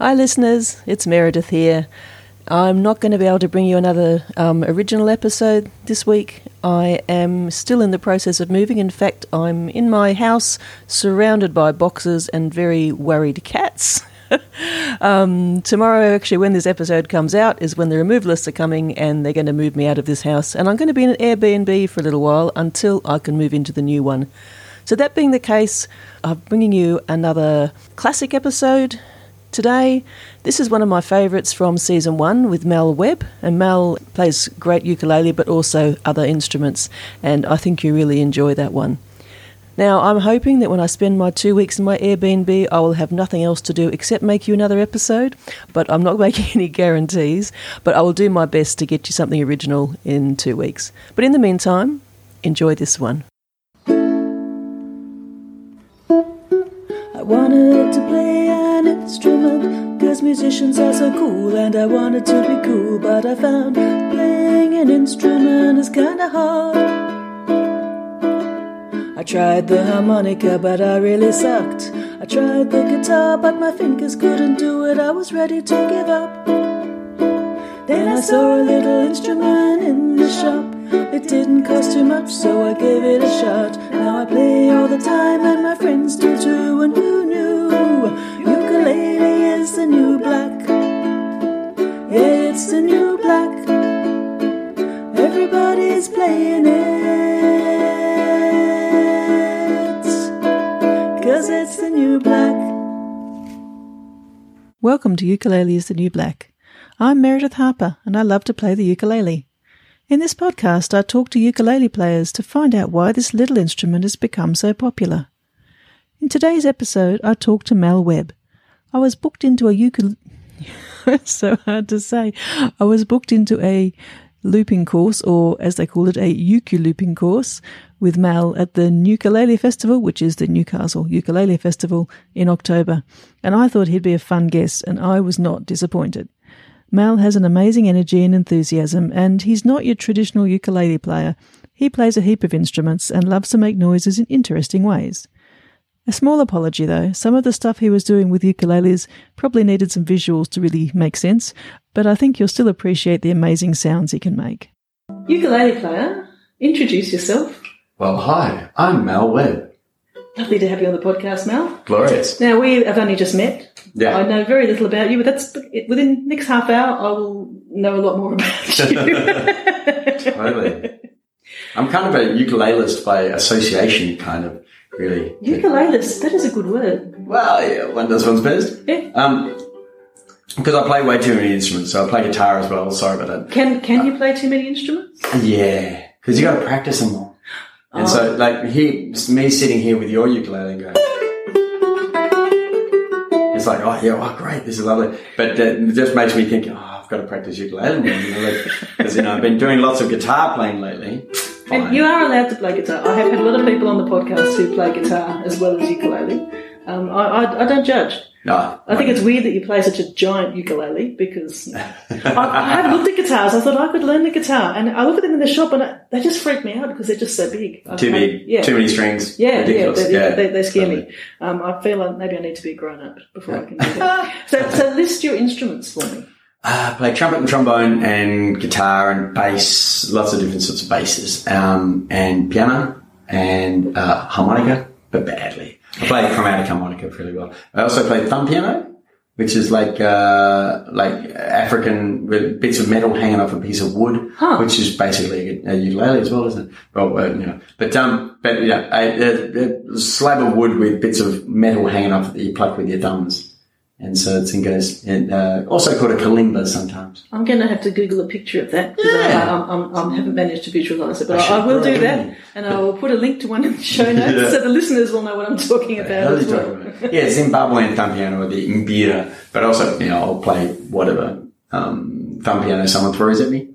Hi, listeners. It's Meredith here. I'm not going to be able to bring you another um, original episode this week. I am still in the process of moving. In fact, I'm in my house surrounded by boxes and very worried cats. um, tomorrow, actually, when this episode comes out, is when the removalists are coming and they're going to move me out of this house. And I'm going to be in an Airbnb for a little while until I can move into the new one. So, that being the case, I'm bringing you another classic episode today. This is one of my favourites from season one with Mal Webb, and Mal plays great ukulele but also other instruments, and I think you really enjoy that one. Now, I'm hoping that when I spend my two weeks in my Airbnb, I will have nothing else to do except make you another episode, but I'm not making any guarantees. But I will do my best to get you something original in two weeks. But in the meantime, enjoy this one. I wanted to play an instrument, cause musicians are so cool, and I wanted to be cool, but I found playing an instrument is kinda hard. I tried the harmonica, but I really sucked. I tried the guitar, but my fingers couldn't do it, I was ready to give up. Then I saw a little instrument in the shop. It didn't cost too much, so I gave it a shot. Now I play all the time, and my friends do too. And who knew? Ukulele is the new black. Yeah, it's the new black. Everybody's playing it. Cause it's the new black. Welcome to Ukulele is the New Black. I'm Meredith Harper, and I love to play the ukulele. In this podcast, I talk to ukulele players to find out why this little instrument has become so popular. In today's episode, I talk to Mal Webb. I was booked into a ukulele. so hard to say. I was booked into a looping course, or as they call it, a ukulele looping course, with Mal at the Ukulele Festival, which is the Newcastle Ukulele Festival, in October. And I thought he'd be a fun guest, and I was not disappointed. Mal has an amazing energy and enthusiasm, and he's not your traditional ukulele player. He plays a heap of instruments and loves to make noises in interesting ways. A small apology though, some of the stuff he was doing with ukuleles probably needed some visuals to really make sense, but I think you'll still appreciate the amazing sounds he can make. Ukulele player, introduce yourself. Well, hi, I'm Mal Webb. Lovely to have you on the podcast, Mal. Glorious. Now, we have only just met. Yeah. I know very little about you, but that's within the next half hour, I will know a lot more about you. Totally. I'm kind of a ukulelist by association, kind of, really. Ukulelist, that is a good word. Well, yeah, one does one's best. Yeah. Um, because I play way too many instruments, so I play guitar as well. Sorry about that. Can can you play too many instruments? Yeah, because you got to practice them all. And so, like, he, me sitting here with your ukulele and going, it's like, oh yeah, oh great, this is lovely. But uh, it just makes me think, oh, I've got to practice ukulele more. Because you know, I've been doing lots of guitar playing lately. And you are allowed to play guitar. I have had a lot of people on the podcast who play guitar as well as ukulele. Um, I, I, I don't judge. No, I think it's weird that you play such a giant ukulele because I, I have looked at guitars. I thought I could learn the guitar, and I look at them in the shop, and I, they just freak me out because they're just so big. I too big, yeah, too many strings. Yeah, ridiculous. yeah, they, they, they scare totally. me. Um, I feel like maybe I need to be a grown up before I can do that. so, so list your instruments for me. Uh, I play trumpet and trombone and guitar and bass, lots of different sorts of basses, um, and piano and uh, harmonica, but badly. I play the chromatic harmonica pretty well. I also play thumb piano, which is like uh, like African with bits of metal hanging off a piece of wood, Huh. which is basically a, a ukulele as well, isn't it? Well, uh, you know, but um, but yeah, a, a, a slab of wood with bits of metal hanging off that you pluck with your thumbs. And so it's in goes, and, uh, also called a kalimba sometimes. I'm going to have to Google a picture of that because Yeah. I, I'm, I'm, haven't managed to visualise it, but I I, will do that, and I will put a link to one in the show notes Yeah. so the listeners will know what I'm talking about How as you well. about yeah, Zimbabwean thumb piano or the mbira, but also, you know, I'll play whatever, um, thumb piano someone throws at me.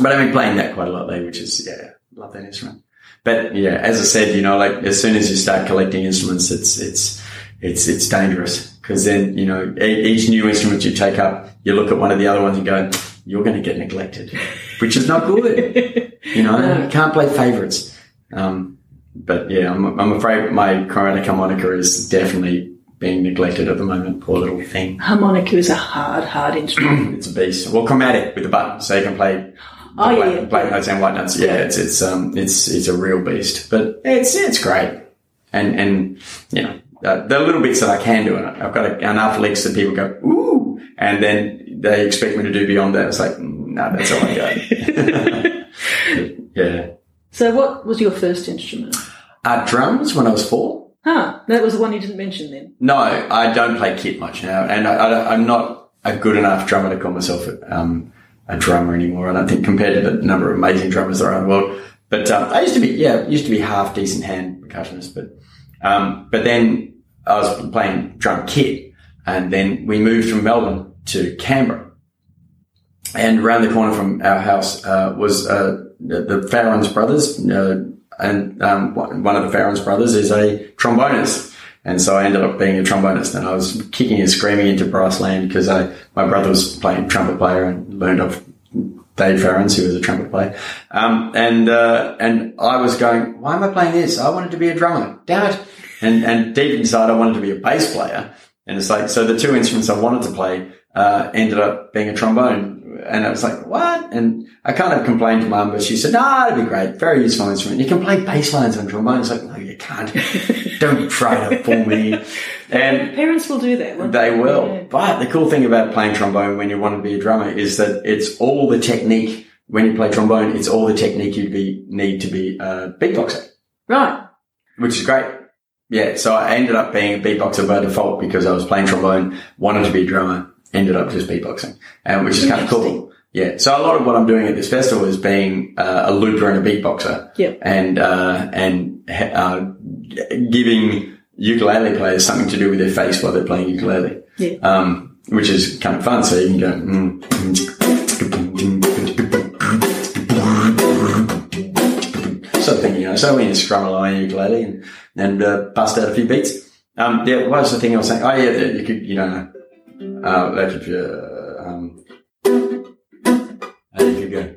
But I've been playing that quite a lot lately, which is, yeah, love that instrument. But yeah, as I said, you know, like as soon as you start collecting instruments, it's, it's, it's, it's dangerous because then, you know, each new instrument you take up, you look at one of the other ones and go, you're going to get neglected, which is not good. You know, you can't play favorites. Um, but yeah, I'm, I'm afraid my chromatic harmonica is definitely being neglected at the moment. Poor little thing. Harmonica is a hard, hard instrument. It's a beast. Well, chromatic with the button, so you can play Oh, yeah, black, yeah. black notes and white notes. Yeah, it's it's um it's it's a real beast, but it's it's great. And and you know uh, the little bits that I can do, and I've got enough licks that people go ooh, and then they expect me to do beyond that. It's like no, that's all I got. yeah, So, what was your first instrument? uh, drums when I was four. Huh, that was the one you didn't mention then. No, I don't play kit much now, and I, I, I'm not a good enough drummer to call myself um, a drummer anymore. I don't think compared to the number of amazing drummers there are in the world. But um, I used to be, yeah, used to be half decent hand percussionist, but um, but then I was playing drum kit, and then we moved from Melbourne to Canberra, and around the corner from our house uh, was uh, the, Farron's brothers, uh, and um, one of the Farron's brothers is a trombonist. And so I ended up being a trombonist, and I was kicking and screaming into brass land because I my brother was playing trumpet player and learned off Dave Farrens, who was a trumpet player. Um, and uh, and I was going, why am I playing this? I wanted to be a drummer. Damn it! And and deep inside, I wanted to be a bass player. And it's like so the two instruments I wanted to play uh, ended up being a trombone. And I was like, what? And I kind of complained to mum, but she said, no, it'd be great. Very useful instrument. You can play bass lines on trombone. It's like, no, you can't. Don't try to fool me. And Parents will do that. won't they will. Yeah. But the cool thing about playing trombone when you want to be a drummer is that it's all the technique. When you play trombone, it's all the technique you be need to be a beatboxer, Right. which is great. Yeah, so I ended up being a beatboxer by default because I was playing trombone, wanted to be a drummer, ended up just beatboxing, and which is kind of cool. Yeah, so a lot of what I'm doing at this festival is being uh, a looper and a beatboxer Yep. and uh, and uh, giving ukulele players something to do with their face while they're playing ukulele, Yeah. um, which is kind of fun. So you can go. Mm, know. So we just strum along on ukulele and and uh, bust out a few beats. Um, yeah, what was the thing I was saying? Oh yeah, you could, you know, uh, that you, uh, um, uh, you could go.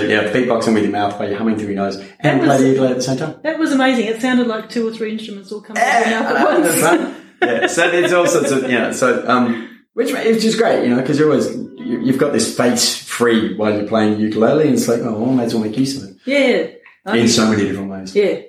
So yeah, beatboxing with your mouth while you're humming through your nose and That play was- the ukulele at the same time. That was amazing. It sounded like two or three instruments all coming out Yeah, at once. yeah, so there's all sorts of, know, so, um, which is just great, you know, because you're always, you, you've got this face free while you're playing ukulele and it's like, oh, well, I might as well make use of it Yeah. In so many different ways. yeah.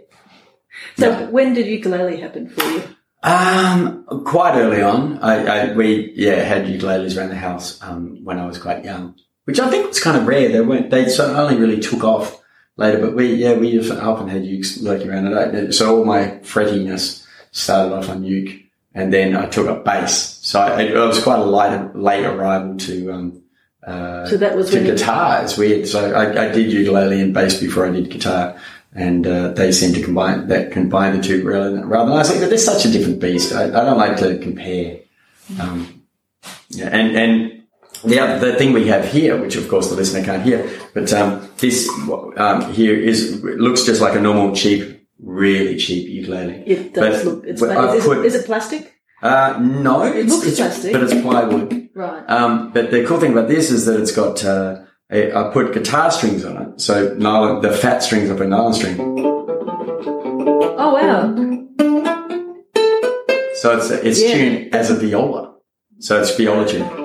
So Yeah. when did ukulele happen for you? Um, quite early on, I, I we yeah had ukuleles around the house um, when I was quite young, which I think was kind of rare. They weren't they only really took off later, but we yeah we just often had ukes lurking around. And I, so all my frettiness started off on uke, and then I took up bass. So I, I was quite a late late arrival to um, uh, So that was to guitar. It's weird. So I, I did ukulele and bass before I did guitar, and uh, they seem to combine that combine the two rather rather nicely. But they're such a different beast. I, I don't like to compare. Um, yeah, and and the other, the thing we have here, which of course the listener can't hear, but um, this um, here is looks just like a normal cheap, really cheap ukulele. It does But- look. It's pla- is, put- it, is it plastic? Uh, no, it's, looks it's plastic. but it's plywood. Right. Um, but the cool thing about this is that it's got, uh, a, I put guitar strings on it. So nylon, the fat strings up a nylon string. Oh wow. So it's, it's Yeah. tuned as a viola. So it's viola tuned.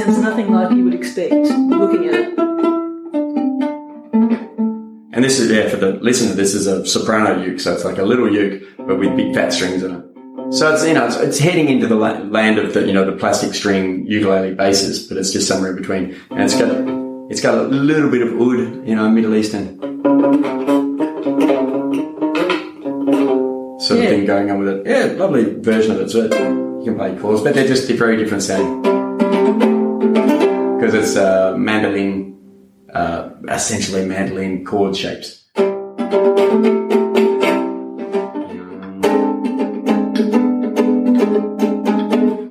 Sounds nothing like you would expect looking at it. And this is, yeah, for the listener, this is a soprano uke. So it's like a little uke, but with big fat strings in it. So it's, you know, it's, it's heading into the la- land of the, you know, the plastic string ukulele basses, but it's just somewhere in between. And it's got, it's got a little bit of oud, you know, Middle Eastern sort of thing going on with it. Yeah, lovely version of it. So you can play chords, but they're just a very different sound. Because it's uh, mandolin, uh, essentially mandolin chord shapes.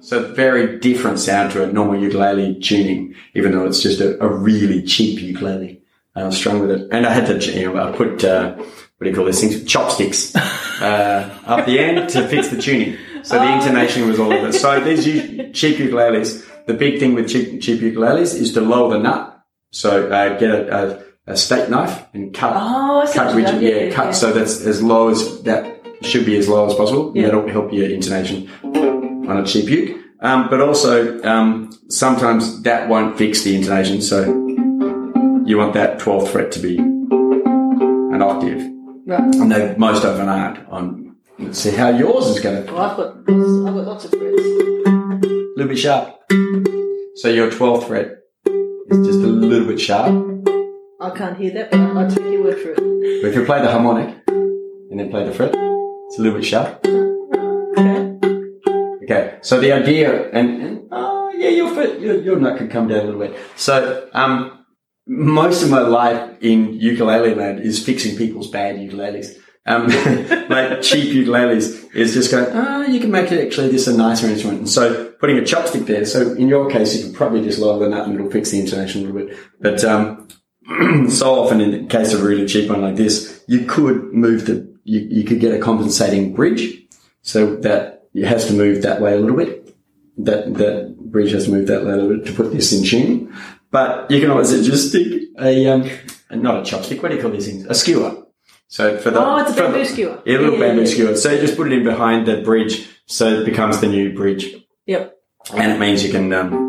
So very different sound to a normal ukulele tuning, even though it's just a, a really cheap ukulele. And I was strong with it. And I had to, you know, I put, uh, what do you call these things? Chopsticks, uh, up the end to fix the tuning. So the intonation was all of it. So these cheap ukuleles, the big thing with cheap, cheap ukuleles is to lower the nut. So uh, get a, a, a steak knife and cut Oh, cut rigid, yeah, Yeah, cut yeah. so that's as low as that should be as low as possible. Yeah. That'll help your intonation on a cheap uke. Um, but also um, sometimes that won't fix the intonation, so you want that twelfth fret to be an octave. Right. I know most of them aren't. On let's see how yours is going to Well, I've got I've got lots of frets. a little bit sharp. So your twelfth fret is just a little bit sharp. I can't hear that, but I take your word for it. But if you play the harmonic and then play the fret, it's a little bit sharp. Okay. Okay, so the idea, and, and oh yeah, your foot, your, your nut could come down a little bit. So, um, most of my life in ukulele land is fixing people's bad ukuleles. Um, like cheap ukuleles is just going, oh, you can make it actually just a nicer instrument. And so putting a chopstick there. So in your case, you can probably just lower the nut and it'll fix the intonation a little bit. But, um, so often in the case of a really cheap one like this, you could move the, you, you could get a compensating bridge so that it has to move that way a little bit. That, that bridge has to move that way a little bit to put this in tune. But you can always just stick a, um, not a chopstick, what do you call these things? A skewer. So for the, Oh, it's a bamboo skewer. Yeah, a little Yeah, bamboo yeah. skewer. So you just put it in behind the bridge so it becomes the new bridge Yep. and it means you can. Um,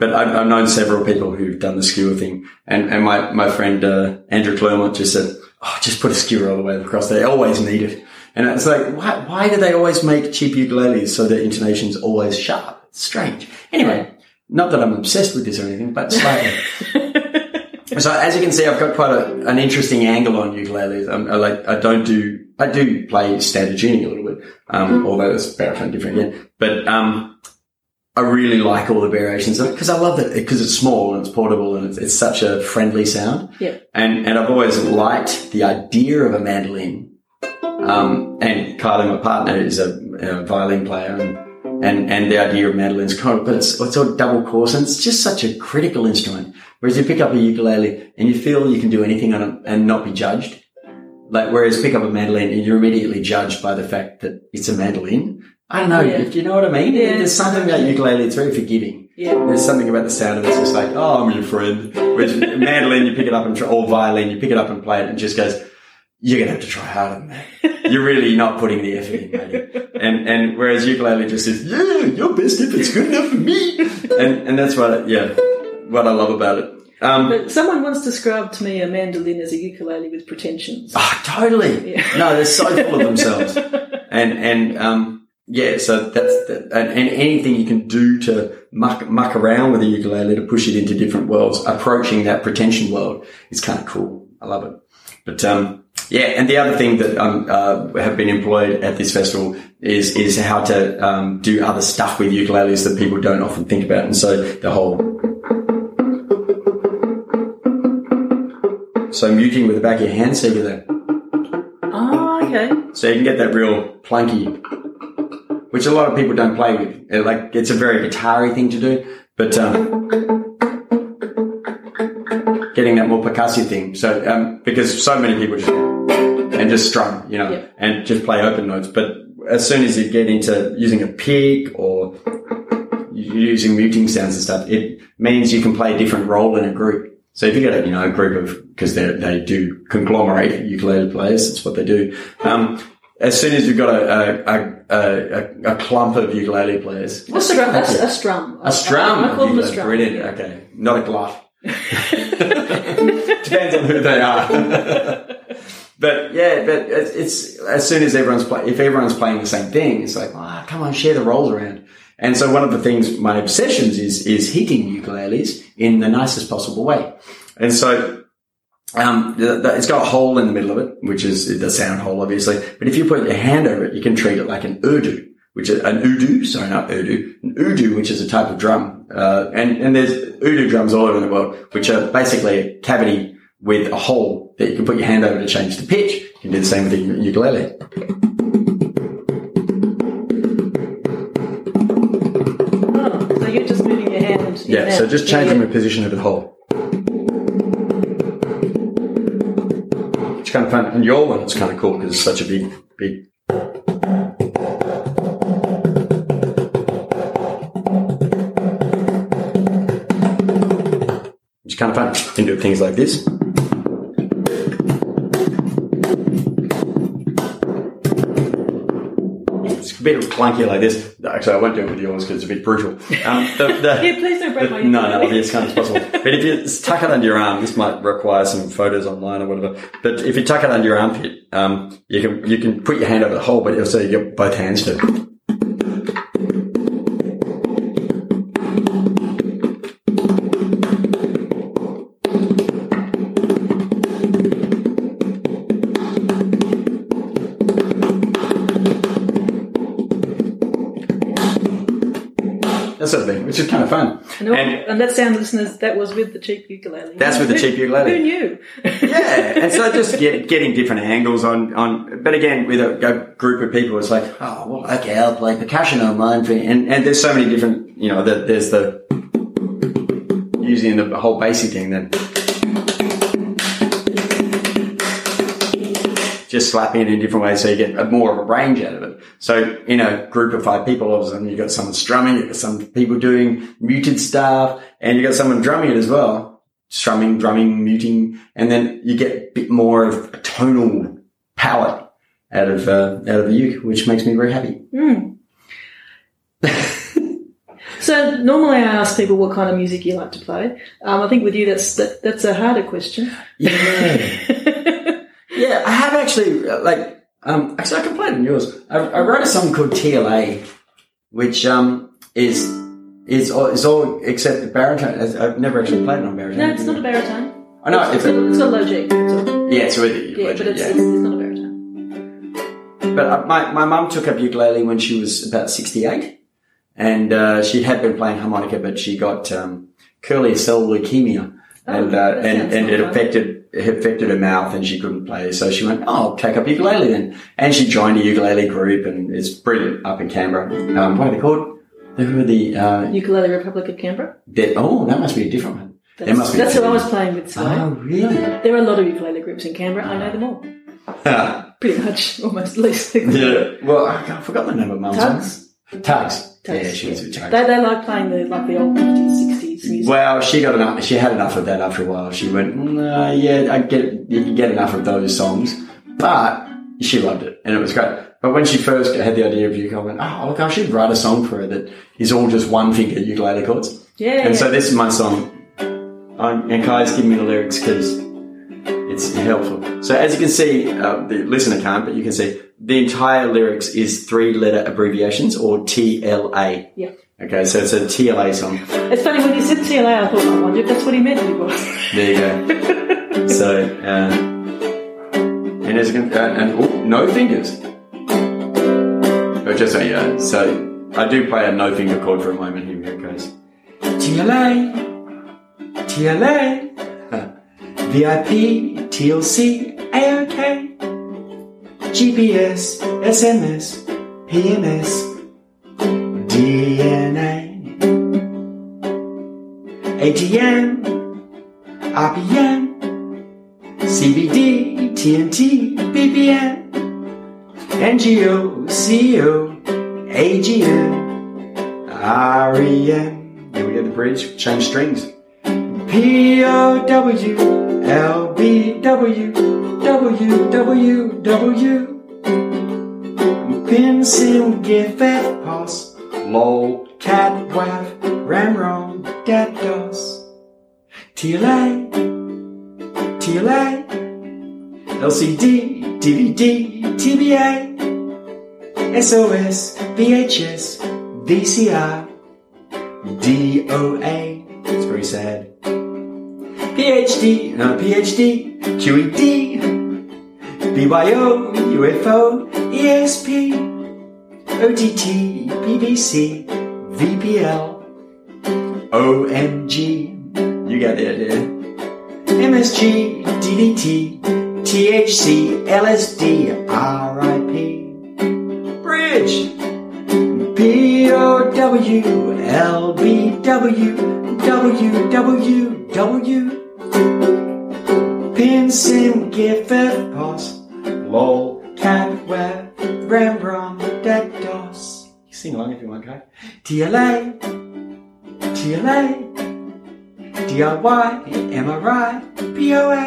but I've, I've known several people who've done the skewer thing, and and my my friend uh, Andrew Claremont just said, "Oh, just put a skewer all the way across. They always need it." And it's like, why why do they always make cheap ukuleles so their intonation's always sharp? It's strange. Anyway, not that I'm obsessed with this or anything, but slightly. So as you can see, I've got quite a, an interesting angle on ukuleles. I'm, I like, I don't do, I do play standard tuning a little bit, um, although it's baritone different again. But, um, I really like all the variations because I love it because it's small and it's portable and it's, it's such a friendly sound. Yep. And, and I've always liked the idea of a mandolin. Um, and Kylie, my partner, is a, a violin player and, and, and the idea of mandolins kind of, but it's, it's all double course and it's just such a critical instrument. Whereas you pick up a ukulele and you feel you can do anything on it and not be judged. Like, whereas pick up a mandolin and you're immediately judged by the fact that it's a mandolin. I don't know. Yeah. Do you know what I mean? Yeah. There's something about ukulele. It's very forgiving. Yeah. There's something about the sound of it. It's just like, oh, I'm your friend. Whereas mandolin, you pick it up and try, or violin, you pick it up and play it and it just goes, you're going to have to try harder than that. You're really not putting the effort in, buddy. And, and whereas ukulele just says, yeah, your best effort's good enough for me. And, and that's what, yeah, what I love about it. Um, But someone once described to me a mandolin as a ukulele with pretensions. Ah, totally. Yeah. No, they're so full of themselves. And, and, um, yeah, so that's, that, and, and anything you can do to muck, muck around with a ukulele to push it into different worlds, approaching that pretension world is kind of cool. I love it. But, um, yeah, and the other thing that um, uh, have been employed at this festival is is how to um, do other stuff with ukuleles that people don't often think about, and so the whole so muting with the back of your hand, so you get that Oh, okay. so you can get that real plunky, which a lot of people don't play with. Uh, Like it's a very guitar-y thing to do, but um, getting that more percussive thing. So um, because so many people just and just strum, you know, Yeah. and just play open notes. But as soon as you get into using a pick or using muting sounds and stuff, it means you can play a different role in a group. So if you get a, you know, a group of, because they they do conglomerate ukulele players, that's what they do. Um, as soon as you've got a, a, a, a, a clump of ukulele players, A strum. A, a strum. a strum, I, I call them a strum. brilliant. yeah. Okay, not a glut. Depends on who they are. but yeah, but it's, it's as soon as everyone's play, if everyone's playing the same thing, it's like, ah, come on, share the roles around. And so one of the things, my obsessions is is hitting ukuleles in the nicest possible way. And so um, it's got a hole in the middle of it, which is the sound hole, obviously. But if you put your hand over it, you can treat it like an urdu, which is an udu. Sorry, not urdu. An udu, which is a type of drum. Uh, and, and there's udu drums all over the world, which are basically a cavity with a hole that you can put your hand over to change the pitch. You can do the same with the ukulele. Yeah, so just Yeah, changing the position of the hole. It's kind of fun. And your one, it's kind of cool because it's such a big, big. It's kind of fun. You can do things like this. It's a bit clunky like this. Actually, I won't do it with yours because it's a bit brutal. Um, the, the, Yeah, please don't break my no, no, ukulele. I'll be as kind as possible. But if you tuck it under your arm, this might require some photos online or whatever. But if you tuck it under your armpit, um, you can you can put your hand over the hole, but so you get both hands to. And, And- and that sound, listeners, that was with the cheap ukulele. That's with the cheap ukulele. Who knew? yeah, and so just get, getting different angles on, on, but again, with a, a group of people, it's like, oh, well, okay, I'll play percussion on mine for, and, and there's so many different, you know, the, there's the, using the whole basic thing then. Just slapping it in different ways so you get more of a range out of it. So in a group of five people, all of a sudden you've got someone strumming, you've got some people doing muted stuff, and you've got someone drumming it as well strumming, drumming, muting, and then you get a bit more of a tonal palette out of uh, out of the uke, which makes me very happy. So normally I ask people what kind of music you like to play. Um, I think with you that's that, that's a harder question. Yeah, yeah. I have actually like um, actually I can play it on yours. I, I wrote a song called TLA, which um is is all, is all except the baritone. I've never actually played it on baritone. No, it's not a baritone. I know it's, it's a, it's got a low G. Yeah, it's with Yeah, but it's, yeah. it's, it's not a baritone. But uh, my, my mum took up ukulele when she was about 68 and, uh, she had been playing harmonica, but she got, um, curly cell leukemia and, uh, and, and it affected, it affected her mouth and she couldn't play. So she went, oh, I'll take up ukulele then. And she joined a ukulele group and it's brilliant up in Canberra. Um, what are they called? Who are the, uh, Ukulele Republic of Canberra. they- oh, that must be a different one. That's, There must be that's who I was playing with today. Oh, really? There are a lot of ukulele groups in Canberra. I know them all. Pretty much, almost at least. yeah. Well, I forgot the name of mum's Tugs. Tugs. Tugs, Yeah, she was with Tugs. They, they like playing the like the old fifties, sixties music. Well, she got enough. She had enough of that after a while. She went, nah, yeah, I get. You can get enough of those songs, but she loved it and it was great. But when she first had the idea of ukulele, I went, oh, look, I should write a song for her that is all just one finger ukulele chords. Yeah, And so this is my song. I'm, and Kai's giving me the lyrics because it's helpful. So as you can see, uh, the listener can't, but you can see the entire lyrics is three letter abbreviations or TLA. Yeah. Okay, so it's a TLA song. It's funny when you said TLA, I thought, I wonder if that's what he meant. There you go. so, uh, and as you can, uh, and oh, no fingers. But just so yeah, so I do play a no finger chord for a moment. Here it goes. TLA, TLA, VIP, TLC, AOK, GPS, SMS, PMS, DNA, ATM, RPM, CBD, TNT, BBM, NGO, CO, AGM, REM. Then we get the bridge, change strings. POW, LBW, WWW. Pinsin, GIF, POS, LOL, CAT, WAF, RAMROM, DAT, DOS. TLA, TLA, LCD, DVD, TBA, SOS, VHS, VCR, DOA. It's very sad. PhD, no, PhD, QED, BYO, UFO, ESP, OTT, BBC, VPL, OMG. You got the idea. MSG, DDT, THC, LSD, RIP. Bridge. POW, LBW, WWW. Pin, sim, gif, F, pos, lol, cat, web, ram, rom, dat, dos. You sing along if you want, okay? TLA, TLA, DIY, MRI, POA,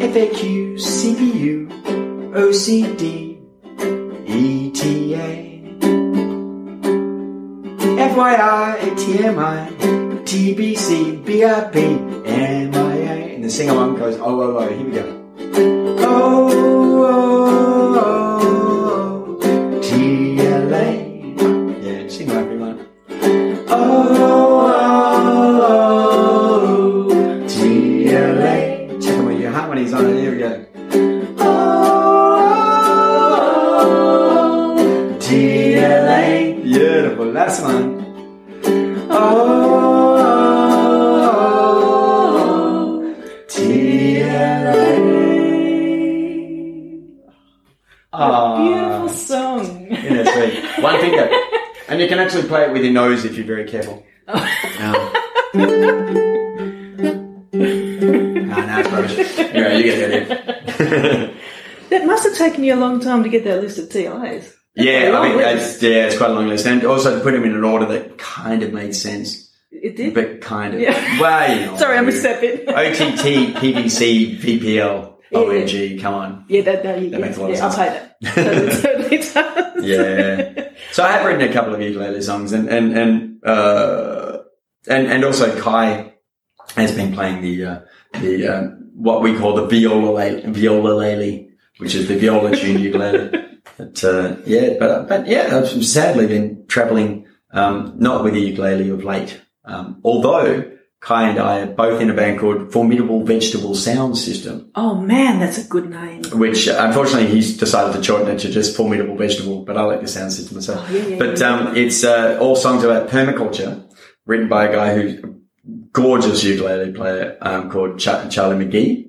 FAQ, CPU, OCD, ETA. FYI, TMI, TBC, BIP, MIA. And the sing along goes, oh, oh, oh, here we go. Oh, with your nose if you're very careful. Um, no, no, it's rubbish. Yeah, you get the idea. That must have taken you a long time to get that list of TIs. Yeah, I mean, it's, yeah, it's quite a long list. And also to put them in an order that kind of made sense. It did. But kind of. Yeah. Well, you know. Sorry, I missed that bit. OTT, PVC, VPL, Yeah, yeah. ONG, come on. Yeah, that, that, That yeah, makes a lot of sense. I'll pay that. Totally, totally does. Yeah. So I have written a couple of ukulele songs and, and, and, uh, and, and also Kai has been playing the, uh, the, uh, what we call the viola, viola lele, which is the viola tune ukulele. But, uh, yeah, but, but yeah, I've sadly been traveling, um, not with the ukulele of late. Um, although Kai and I are both in a band called Formidable Vegetable Sound System Oh man, that's a good name. which unfortunately he's decided to shorten it to just formidable vegetable, but I like the sound system myself. Oh, yeah, yeah, but yeah. um, it's uh, all songs about permaculture, written by a guy who's a gorgeous ukulele player um, called Ch- Charlie McGee.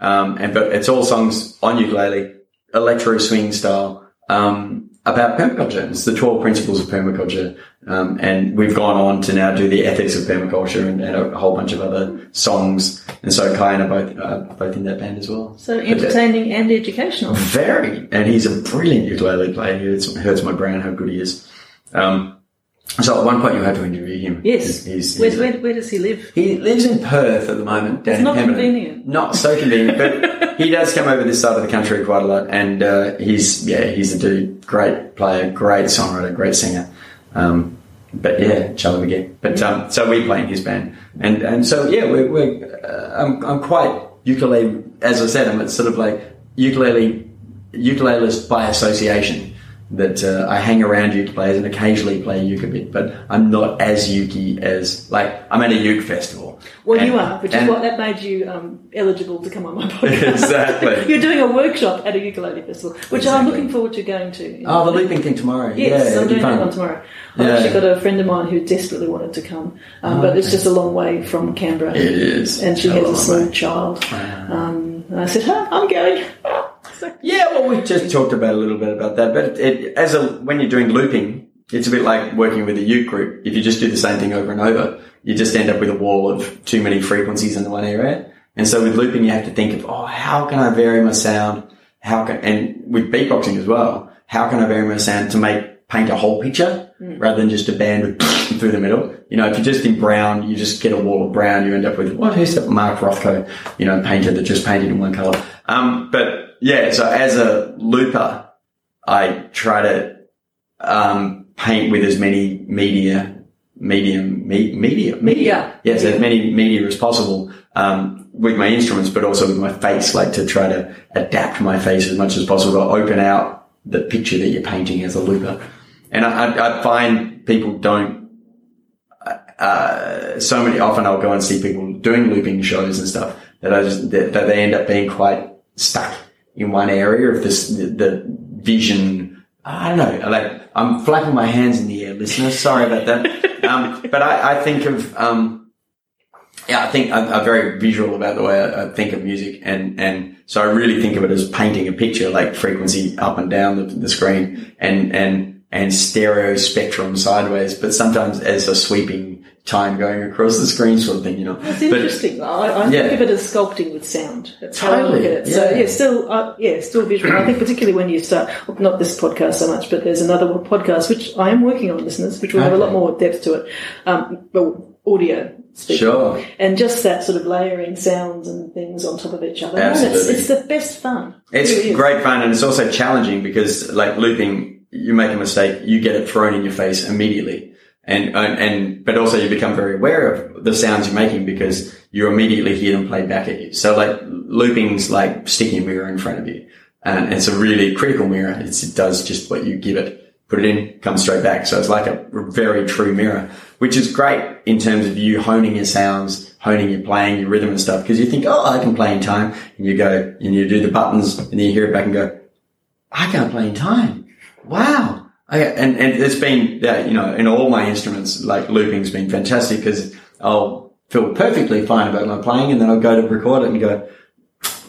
Um, and but it's all songs on ukulele, electro swing style, um, about permaculture. It's the twelve principles of permaculture, um, and we've gone on to now do the ethics of permaculture and, and a whole bunch of other songs. And so Kai and I both uh, both in that band as well. So entertaining and educational. Very, and he's a brilliant ukulele player. It hurts, my brain how good he is. Um, so at one point you had to interview him. Yes. He's, he's, Where, he's where, where does he live? he lives in Perth at the moment. Down It's not convenient. Not so convenient, but he does come over this side of the country quite a lot. And uh, he's yeah, he's a dude, great player, great songwriter, great singer. Um, but yeah, Charlie McGee. But um, so we play in his band, and and so yeah, we're, we're uh, I'm I'm quite ukulele. As I said, I'm sort of like ukulele ukulelist by association. That uh, I hang around uke players and occasionally play a uke a bit, but I'm not as uke as like I'm at a uke festival. Well, And- you are, which is what that made you um, eligible to come on my podcast. Exactly. You're doing a workshop at a ukulele festival, which I'm looking forward to going to. Oh, the looping thing tomorrow. Yes, yeah, I'm be doing that one tomorrow. I've Yeah. actually got a friend of mine who desperately wanted to come, um, Oh, but it's just a long way from Canberra. It is. And she a has a small way. child. Wow. Um, and I said, huh, I'm going. Yeah, well, we just talked about a little bit about that, but it, as a when you're doing looping, it's a bit like working with a uke group. If you just do the same thing over and over, you just end up with a wall of too many frequencies in the one area. And so with looping, you have to think of, oh, how can I vary my sound? How can, and with beatboxing as well, how can I vary my sound to make, paint a whole picture rather than just a band through the middle? You know, if you're just in brown, you just get a wall of brown, you end up with, what, who's that Mark Rothko, you know, painter that just painted in one color. Um, but yeah, so as a looper, I try to, um, paint with as many media, medium, me, media, media. Yes, as many media as possible, um, with my instruments, but also with my face, like to try to adapt my face as much as possible to open out the picture that you're painting as a looper. And I, I, I find people don't, uh, so many, often I'll go and see people doing looping shows and stuff that I just, that, that they end up being quite stuck in one area of this, the, the vision. I don't know, like, I'm flapping my hands in the air, listeners. Sorry about that. Um, but I, I think of, um, yeah, I think I'm, I'm very visual about the way I, I think of music, and and so I really think of it as painting a picture, like frequency up and down the, the screen, and and and stereo spectrum sideways, but sometimes as a sweeping time going across the screen, sort of thing, you know. It's interesting. I, I Yeah. think of it as sculpting with sound. That's how I Totally, look at it. So yeah. yeah, still, uh, yeah, still visual. I think particularly when you start, well, not this podcast so much, but there's another podcast which I am working on, listeners, which will have a lot more depth to it. Um, well, audio. speaking. Sure. And just that sort of layering sounds and things on top of each other. Man, it's, Absolutely. it's the best fun. It's It really great fun and it's also challenging because like looping, you make a mistake, you get it thrown in your face immediately. And, and, but also you become very aware of the sounds you're making because you immediately hear them played back at you. So like looping's like sticking a mirror in front of you and it's a really critical mirror. It's, it does just what you give it, put it in, comes straight back. So it's like a very true mirror, which is great in terms of you honing your sounds, honing your playing, your rhythm and stuff. Cause you think, oh, I can play in time. And you go and you do the buttons and then you hear it back and go, I can't play in time. Wow. I, and, and it's been, yeah, you know, in all my instruments, like looping's been fantastic because I'll feel perfectly fine about my playing and then I'll go to record it and go,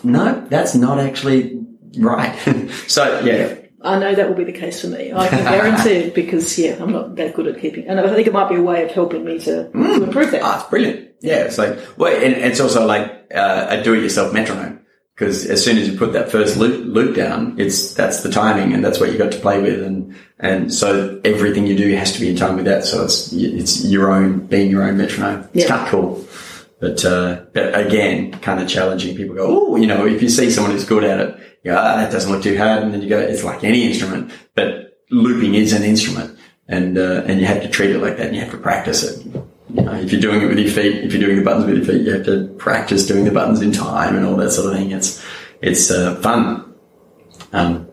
no, that's not actually right. so yeah, I know that will be the case for me. I can guarantee it because, yeah, I'm not that good at keeping. And I think it might be a way of helping me to, to improve that. Ah, it's brilliant. Yeah, it's like, well, and it's also like uh, a do-it-yourself metronome because as soon as you put that first loop, loop down, it's that's the timing and that's what you got to play with, and and so everything you do has to be in time with that. So it's it's your own being your own metronome. It's Yeah. kind of cool. But, uh, but again, kind of challenging. People go, oh, you know, if you see someone who's good at it, you go, ah, that doesn't look too hard. And then you go, it's like any instrument, but looping is an instrument and, uh, and you have to treat it like that and you have to practice it. You know, if you're doing it with your feet, if you're doing the buttons with your feet, you have to practice doing the buttons in time and all that sort of thing. It's, it's, uh, fun. Um,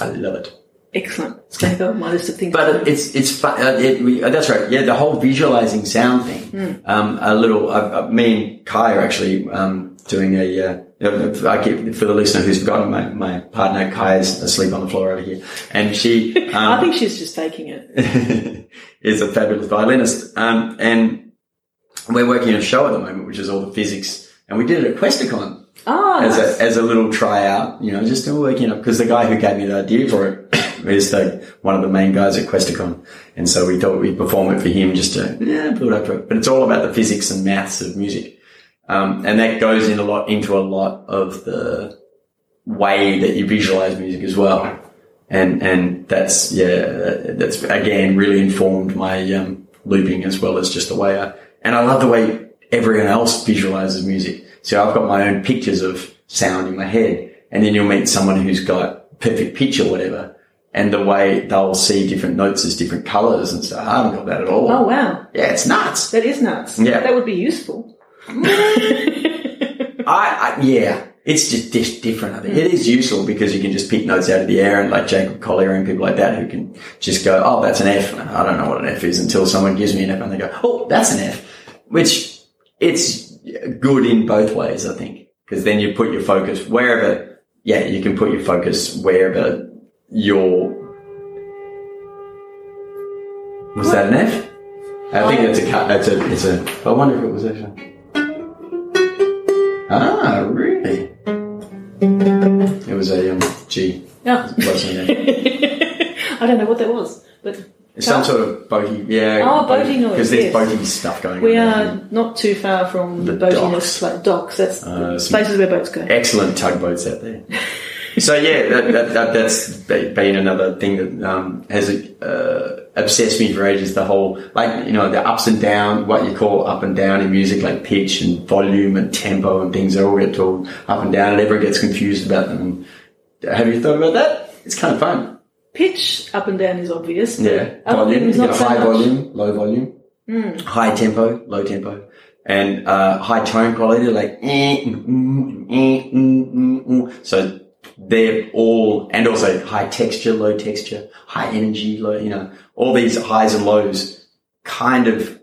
I love it. Excellent. It's going to go on my list of things. But it's it's fun. Uh, it, we, uh, that's right. Yeah, the whole visualizing sound thing. Um, a little. Uh, uh, me and Kai are actually um, doing a. I keep, for the listener who's forgotten, my, my partner Kai is asleep on the floor over here, and she. Um, I think she's just faking it. is a fabulous violinist. Um, and we're working on a show at the moment, which is all the physics. And we did it at Questacon Oh, as nice. a, as a little tryout, you know, just working up because the guy who gave me the idea for it is the, one of the main guys at Questacon. And so we thought we'd perform it for him just to, yeah, build up to it. But it's all about the physics and maths of music. Um, and that goes in a lot, into a lot of the way that you visualize music as well. And, and that's, yeah, that's again really informed my, um, looping as well as just the way I, and I love the way everyone else visualizes music. So I've got my own pictures of sound in my head and then you'll meet someone who's got perfect pitch or whatever. And the way they'll see different notes as different colors and stuff. I haven't got that at all. oh, wow. Yeah, it's nuts. That is nuts. Yeah. That would be useful. I, I yeah, it's just different. I think it is useful because you can just pick notes out of the air and like Jacob Collier and people like that who can just go, oh, that's an F. And I don't know what an F is until someone gives me an F and they go, oh, that's an F, which it's good in both ways, I think, because then you put your focus wherever, yeah, you can put your focus wherever your, was that an F? I think that's a cut. That's a. It's a. I wonder if it was actually. Ah, really? It was a um, G. Yeah. Wasn't it? I don't know what that was, but It's some sort of boaty. Yeah. Oh, boaty noise, Because there's yes. boaty stuff going we on. We are there. not too far from the, The boatiness, docks. like docks. That's Uh, places where boats go. Excellent tugboats out there. so yeah, that, that, that, that's be- been another thing that um, has uh, obsessed me for ages. The whole like you know the ups and down, what you call up and down in music, like pitch and volume and tempo and things. They all get told up and down, and everyone gets confused about them. Have you thought about that? It's kind of fun. Pitch up and down is obvious. Yeah, volume. things You not so high much. volume, low volume, high tempo, low tempo, and uh, high tone quality, like eh, mm, mm, mm, mm, mm, mm. so they're all, and also high texture, low texture, high energy, low, you know, all these highs and lows kind of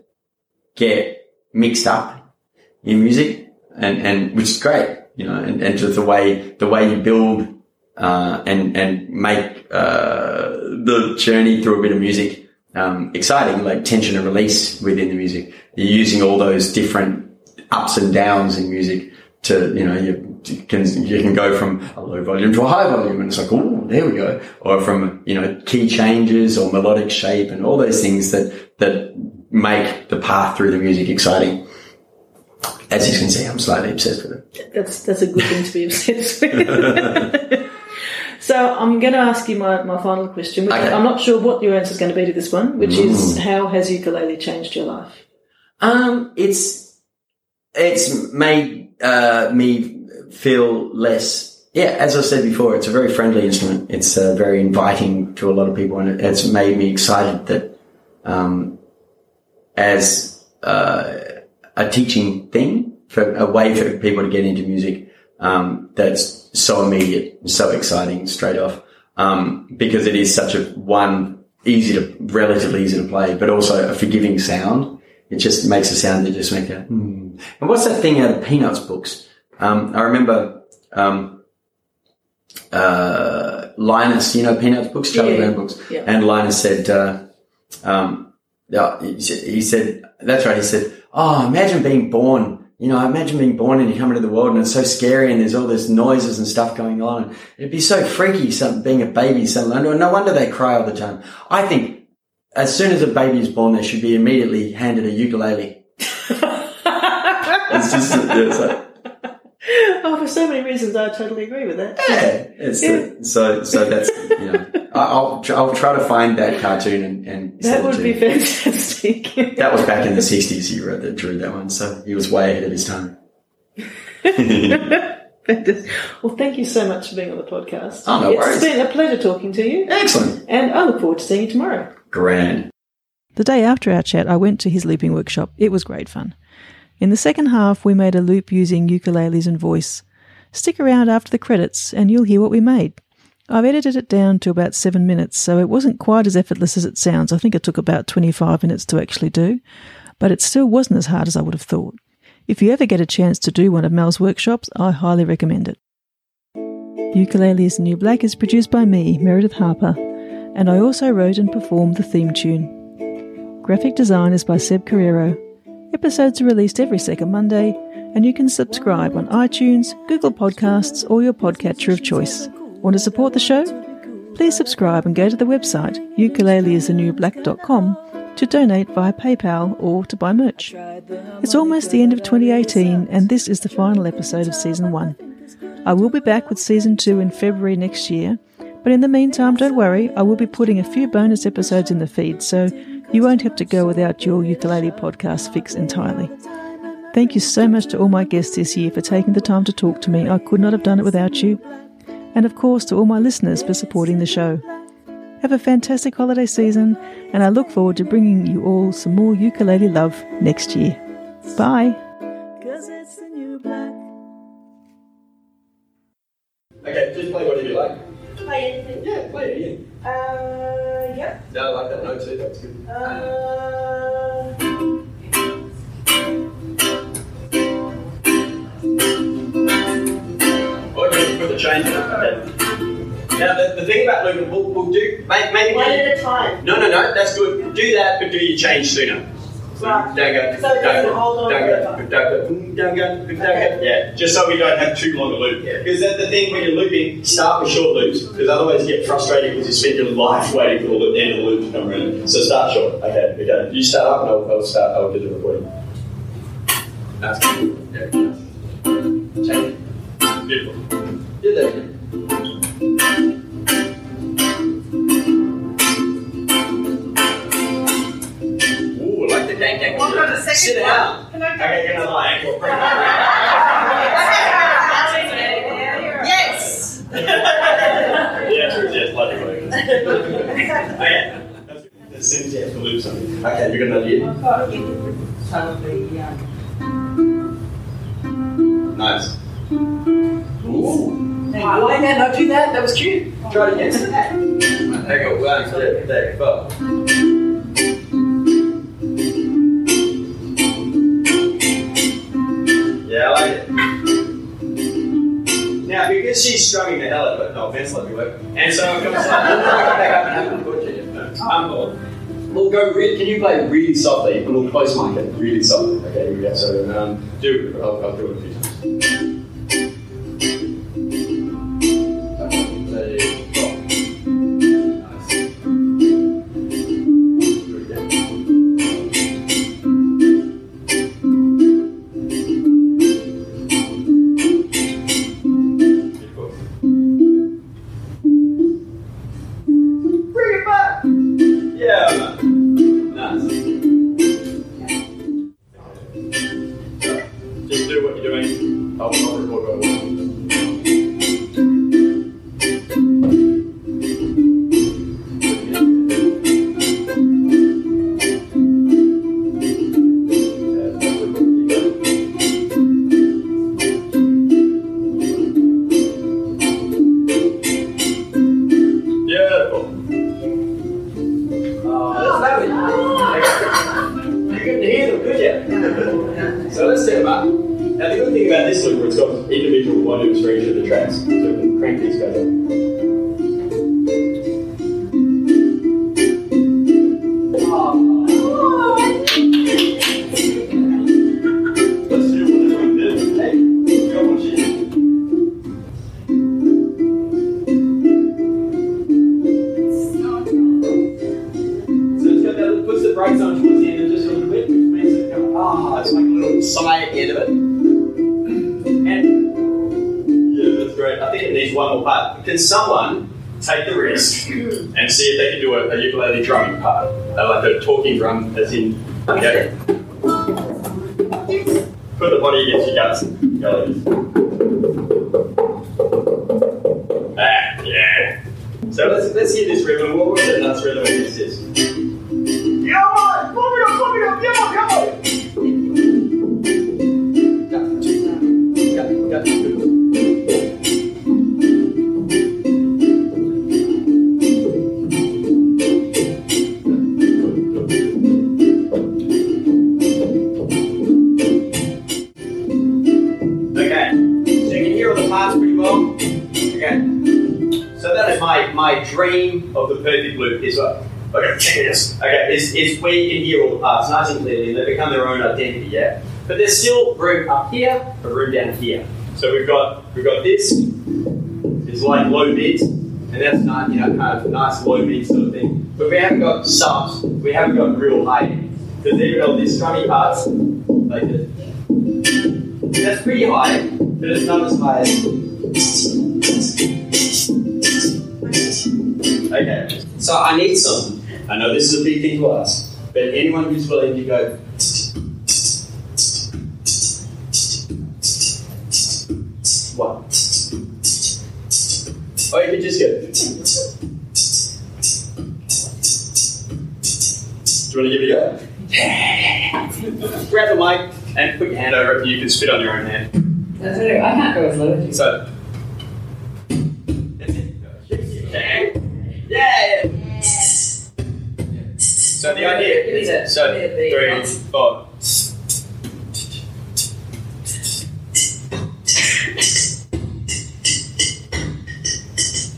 get mixed up in music, and and which is great, you know, and, and just the way the way you build uh, and and make uh, the journey through a bit of music um, exciting, like tension and release within the music. You're using all those different ups and downs in music to you know you can you can go from a low volume to a high volume, and it's like oh there we go, or from you know key changes or melodic shape and all those things that that make the path through the music exciting. As you can see, I'm slightly obsessed with it. That's that's a good thing to be obsessed with. so I'm going to ask you my, my final question, which Okay. I'm not sure what your answer is going to be to this one, which is how has ukulele changed your life? Um, it's it's made uh, me feel less. Yeah, as I said before, it's a very friendly instrument. It's uh, very inviting to a lot of people, and it, it's made me excited that um, as uh, a teaching thing for a way for people to get into music um, that's so immediate, so exciting straight off, um, because it is such a one easy to relatively easy to play, but also a forgiving sound. It just makes a sound that just make a. Mm. And what's that thing out of Peanuts books? Um, I remember um, uh, Linus, you know Peanuts books, Charlie Yeah. Brown books, Yeah. and Linus said, uh, um, he said- that's right. He said, "Oh, imagine being born." You know, imagine being born and you come into the world and it's so scary and there's all this noises and stuff going on. It'd be so freaky, some, being a baby. So no wonder they cry all the time. I think as soon as a baby is born, they should be immediately handed a ukulele. It's just, it's like, oh, for so many reasons, I totally agree with that. yeah, it's the- so so that's you know I'll I'll try to find that cartoon and, and That would be fantastic. That was back in the sixties. He wrote that, drew that one, so he was way ahead of his time. Well, thank you so much for being on the podcast. Oh, no It's worries. been a pleasure talking to you, Excellent, and I look forward to seeing you tomorrow. Grand. The day after our chat, I went to his looping workshop. It was great fun. In the second half, we made a loop using ukuleles and voice. Stick around after the credits and you'll hear what we made. I've edited it down to about seven minutes, so it wasn't quite as effortless as it sounds. I think it took about 25 minutes to actually do, but it still wasn't as hard as I would have thought. If you ever get a chance to do one of Mal's workshops, I highly recommend it. Ukulele is New Black is produced by me, Meredith Harper, and I also wrote and performed the theme tune. Graphic design is by Seb Carrero. Episodes are released every second Monday, and you can subscribe on iTunes, Google Podcasts, or your podcatcher of choice. Want to support the show? Please subscribe and go to the website ukuleleisthenewblack.com to donate via PayPal or to buy merch. It's almost the end of 2018, and this is the final episode of season one. I will be back with season two in February next year, but in the meantime, don't worry, I will be putting a few bonus episodes in the feed, so you won't have to go without your ukulele podcast fix entirely. Thank you so much to all my guests this year for taking the time to talk to me. I could not have done it without you. And of course, to all my listeners for supporting the show. Have a fantastic holiday season, and I look forward to bringing you all some more ukulele love next year. Bye. Cause it's the new black. Okay, just play whatever you like. Play anything. Yeah, play it. Ian. Uh, yep. No, I like that note too. That's good. Uh, can put the change in. Okay. Now the, the thing about looping, we'll, we'll do may- maybe. one at a time. No, no, no, that's good. Do that, but do your change sooner. Right. Don't go. So it don't go. Don't go. Don't go. Don't go. Don't go. Yeah, just so we don't have too long a loop. Because that's the thing when you're looping, start with short loops. Because otherwise you get frustrated because you spend your life waiting for the loop, end of the loop to come around. So start short. Okay. Okay. You start up and I'll, I'll start. I'll do the recording. That's good. Yeah. Change. Beautiful. Do that Try it again. There you go. One, two, three, four. Yeah, I like it. Now, because she's strumming the hell out of it, no offense, let me work. And so I'm going to start. We'll come back up and have a good to you. I'm cool. We'll go. Re- can you play really softly? And we'll close mic it really softly. Okay, here we go. So um, do. I'll, I'll do it a few times. I think it needs one more part. Can someone take the risk and see if they can do a, a ukulele drumming part? Uh, like a talking drum, as in, okay. Put the body against your guts. Go like this. Ah, yeah. So let's let's hear this rhythm. What was the nuts rhythm against this? Loop. Is what? Okay, check this. Okay, is, is where you can hear all the parts nice and clearly, and they become their own identity. Yeah, but there's still room up here, a room down here. So we've got we've got this. It's like low mids, and that's not you know kind of nice low mid sort of thing. But we haven't got subs. We haven't got real high because even though these strummy parts like this. That's pretty high, but it's not as high as. So I need some. I know this is a big thing to ask, but anyone who's willing to go. What? Or you could just go. Do you want to give it a go? Grab the mic and put your hand over it. You can spit on your own hand. That's it. I can't go as low as you. So. So the idea Give me the- so give me the three, four.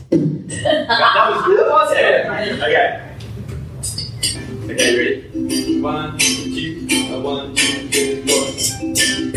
that was good, was it? Okay. Okay, you ready? One, two, uh, one, two, three, four.